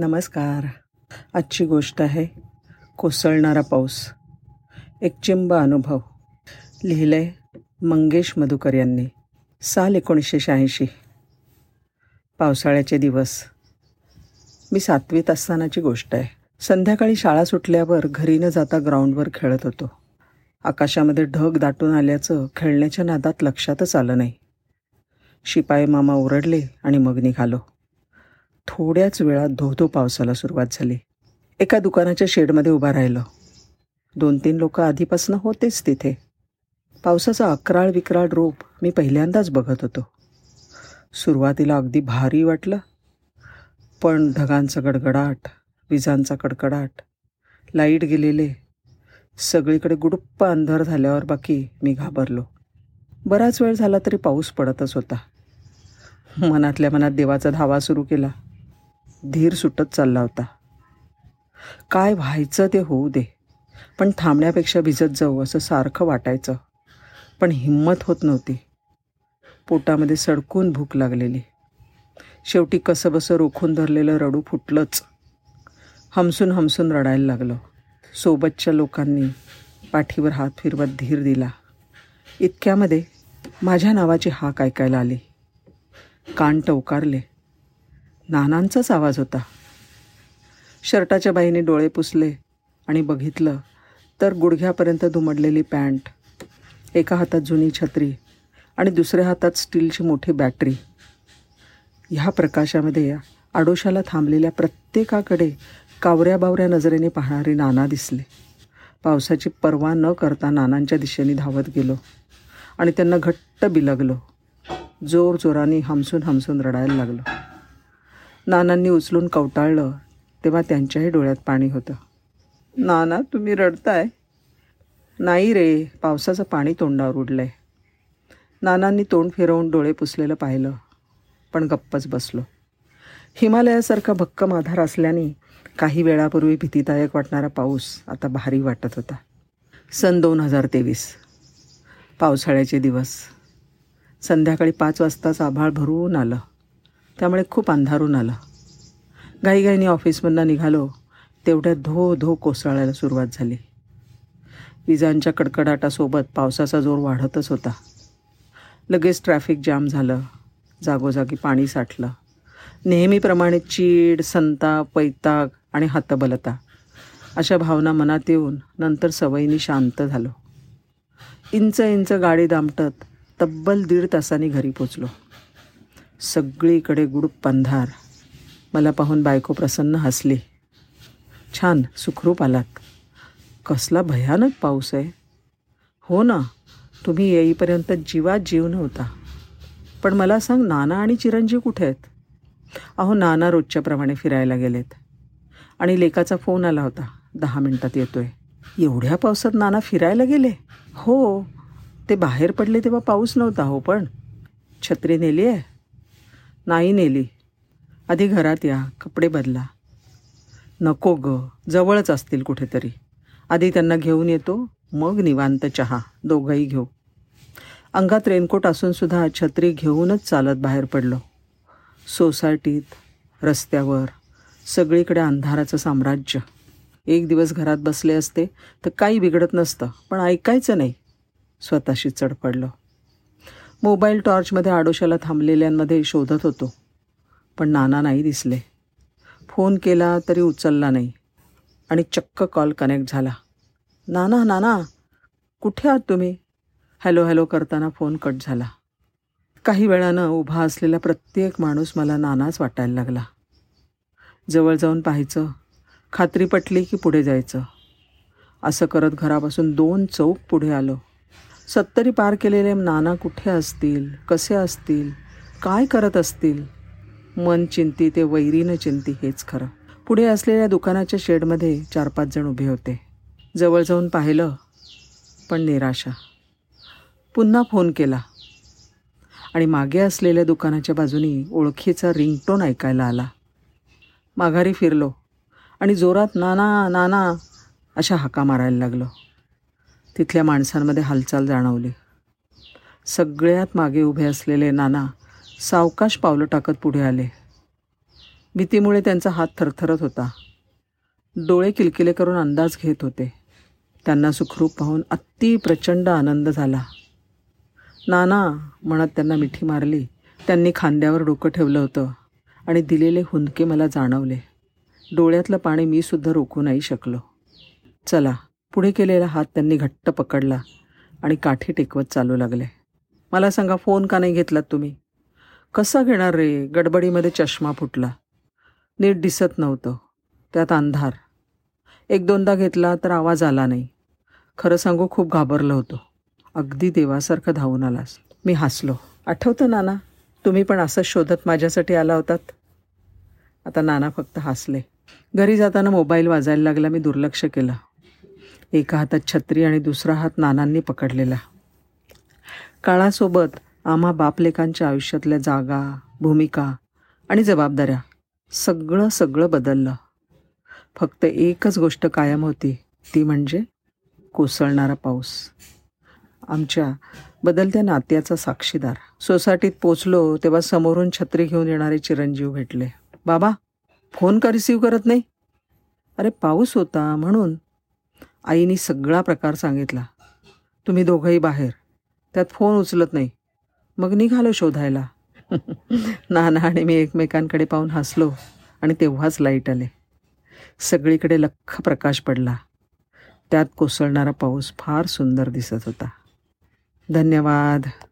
नमस्कार. आजची गोष्ट आहे कोसळणारा पाऊस. एक चिंब अनुभव. लिहिलंय मंगेश मधुकर यांनी. साल एकोणीसशे शहाऐंशी. पावसाळ्याचे दिवस. मी सातवीत असतानाची गोष्ट आहे. संध्याकाळी शाळा सुटल्यावर घरी न जाता ग्राउंडवर खेळत होतो. आकाशामध्ये ढग दाटून आल्याचं खेळण्याच्या नादात लक्षातच आलं नाही. शिपाई मामा ओरडले आणि मग निघालो. थोड्याच वेळात धोधो पावसाला सुरुवात झाली. एका दुकानाच्या शेडमध्ये उभा राहिलो. दोन तीन लोक आधीपासून होतेच तिथे. पावसाचा अकराळ विक्राळ रूप मी पहिल्यांदाच बघत होतो. सुरुवातीला अगदी भारी वाटलं. पण ढगांचा गडगडाट विजांचा कडकडाट लाइट गेलेले सगळीकडे गुडुप्प अंधार झाल्यावर बाकी मी घाबरलो. बराच वेळ झाला तरी पाऊस पडतच होता. मनातल्या मनात देवाचा धावा सुरू केला. धीर सुटत चालला होता. काय व्हायचं ते होऊ दे पण थांबण्यापेक्षा भिजत जाऊ असं सारखं वाटायचं. पण हिंमत होत नव्हती. पोटामध्ये सडकून भूक लागलेली. शेवटी कसंबसं रोखून धरलेलं रडू फुटलंच. हमसून हमसून रडायला लागलं. सोबतच्या लोकांनी पाठीवर हात फिरवत धीर दिला. इतक्यामध्ये माझ्या नावाची हाक ऐकायला आली. कान टवकारले. नानांचाच आवाज होता. शर्टाच्या बाईने डोळे पुसले आणि बघितलं तर गुडघ्यापर्यंत दुमडलेली पॅन्ट एका हातात जुनी छत्री आणि दुसऱ्या हातात स्टीलची मोठी बॅटरी. ह्या प्रकाशामध्ये आडोशाला थांबलेल्या प्रत्येकाकडे कावऱ्या बावऱ्या नजरेने पाहणारी नाना दिसले. पावसाची पर्वा न करता नानांच्या दिशेने धावत गेलो आणि त्यांना घट्ट बिलगलो. जोर जोराने हमसून हमसून रडायला लागलो. नानांनी उचलून कवटाळलं तेव्हा त्यांच्याही डोळ्यात पाणी होतं. नाना तुम्ही रडताय. नाही रे पावसाचं पाणी तोंडावर उडलं आहे नानांनी तोंड फिरवून डोळे पुसलेलं पाहिलं पण गप्पच बसलो. हिमालयासारखा भक्कम आधार असल्याने काही वेळापूर्वी भीतीदायक वाटणारा पाऊस आता भारी वाटत होता. सन दोन हजार तेवीस. पावसाळ्याचे दिवस. संध्याकाळी पाच वाजताच आभाळ भरून आलं. त्यामुळे खूप अंधारून आलं. घाईघाईने ऑफिसमधनं निघालो. तेवढ्यात धो धो कोसळायला सुरुवात झाली. विजांच्या कडकडाटासोबत पावसाचा जोर वाढतच होता. लगेच ट्रॅफिक जाम झालं. जागोजागी पाणी साठलं. नेहमीप्रमाणे चीड संताप वैताग आणि हातबलता अशा भावना मनात येऊन नंतर सवयीनी शांत झालो. इंच इंच गाडी दामटत तब्बल दीड तासांनी घरी पोचलो. सगळीकडे गुडूप पंधार मला पाहून बायको प्रसन्न हसली. छान सुखरूप आलात. कसला भयानक पाऊस आहे. हो ना तुम्ही येईपर्यंत जीवात जीव नव्हता. पण मला सांग नाना आणि चिरंजीव कुठे आहेत? अहो नाना रोजच्याप्रमाणे फिरायला गेलेत. आणि लेकाचा फोन आला होता. दहा मिनटात येतोय. एवढ्या पावसात नाना फिरायला गेले? हो ते बाहेर पडले तेव्हा पाऊस नव्हता हो पण. छत्री नेली आहे? नाही नेली. आधी घरात या कपडे बदला. नको ग जवळच असतील कुठेतरी. आधी त्यांना घेऊन येतो मग निवांत चहा दोघंही घेऊ. अंगात रेनकोट असूनसुद्धा छत्री घेऊनच चालत बाहेर पडलो. सोसायटीत रस्त्यावर सगळीकडे अंधाराचं साम्राज्य. एक दिवस घरात बसले असते तर काही बिघडत नसतं पण ऐकायचं नाही. स्वतःशी चढ मोबाईल टॉर्चमध्ये आडोशाला थांबलेल्यांमध्ये शोधत होतो. पण नाना नाही दिसले. फोन केला तरी उचलला नाही आणि चक्क कॉल कनेक्ट झाला. नाना नाना कुठे आहात तुम्ही? हॅलो हॅलो करताना फोन कट झाला. काही वेळानं उभा असलेला प्रत्येक माणूस मला नानाच वाटायला लागला. जवळ जाऊन पाहायचं खात्री पटली की पुढे जायचं. असं करत घरापासून दोन चौक पुढे आलो. सत्तरी पार केलेले नाना कुठे असतील कसे असतील काय करत असतील? मन चिंती ते वैरीनं चिंती हेच खरं. पुढे असलेल्या दुकानाच्या शेडमध्ये चार पाच जण उभे होते. जवळ जाऊन पाहिलं पण निराशा. पुन्हा फोन केला. आणि मागे असलेल्या दुकानाच्या बाजूनी ओळखीचा रिंगटोन ऐकायला आला. माघारी फिरलो आणि जोरात नाना नाना अशा हाका मारायला लागलो. तिथल्या माणसांमध्ये हालचाल जाणवली. सगळ्यात मागे उभे असलेले नाना सावकाश पावलं टाकत पुढे आले. भीतीमुळे त्यांचा हात थरथरत होता. डोळे किलकिले करून अंदाज घेत होते. त्यांना सुखरूप पाहून अति प्रचंड आनंद झाला. नाना म्हणत त्यांना मिठी मारली त्यांनी खांद्यावर डोकं ठेवलं होतं आणि दिलेले हुंदके मला जाणवले. डोळ्यातलं पाणी मी सुद्धा रोखू नाही शकलो. चला पुढे केलेला हात त्यांनी घट्ट पकडला आणि काठी टेकवत चालू लागले. मला सांगा फोन का नाही घेतलात तुम्ही? कसा घेणार रे? गडबडीमध्ये चष्मा फुटला. नीट दिसत नव्हतं. त्यात अंधार. एक दोनदा घेतला तर आवाज आला नाही. खरं सांगू खूप घाबरलं होतो. अगदी देवासारखं धावून आलास. मी हसलो. आठवतं नाना तुम्ही पण असंच शोधत माझ्यासाठी आला होतात? आता नाना फक्त हसले. घरी जाताना मोबाईल वाजायला लागला मी दुर्लक्ष केलं. एका हातात छत्री आणि दुसरा हात नानांनी पकडलेला. काळासोबत आम्हा बापलेकांच्या आयुष्यातल्या जागा भूमिका आणि जबाबदाऱ्या सगळं सगळं बदललं. फक्त एकच गोष्ट कायम होती ती म्हणजे कोसळणारा पाऊस. आमच्या बदलत्या नात्याचा साक्षीदार. सोसायटीत पोचलो तेव्हा समोरून छत्री घेऊन येणारे चिरंजीव भेटले. बाबा फोन का रिसीव करत नाही? अरे पाऊस होता म्हणून. आईनी सगळा प्रकार सांगितला. तुम्ही दोघंही बाहेर. त्यात फोन उचलत नाही. मग निघालो शोधायला. नाना आणि मी एकमेकांकडे पाहून हसलो आणि तेव्हाच लाइट आले. सगळीकडे लख्ख प्रकाश पडला. त्यात कोसळणारा पाऊस फार सुंदर दिसत होता. धन्यवाद.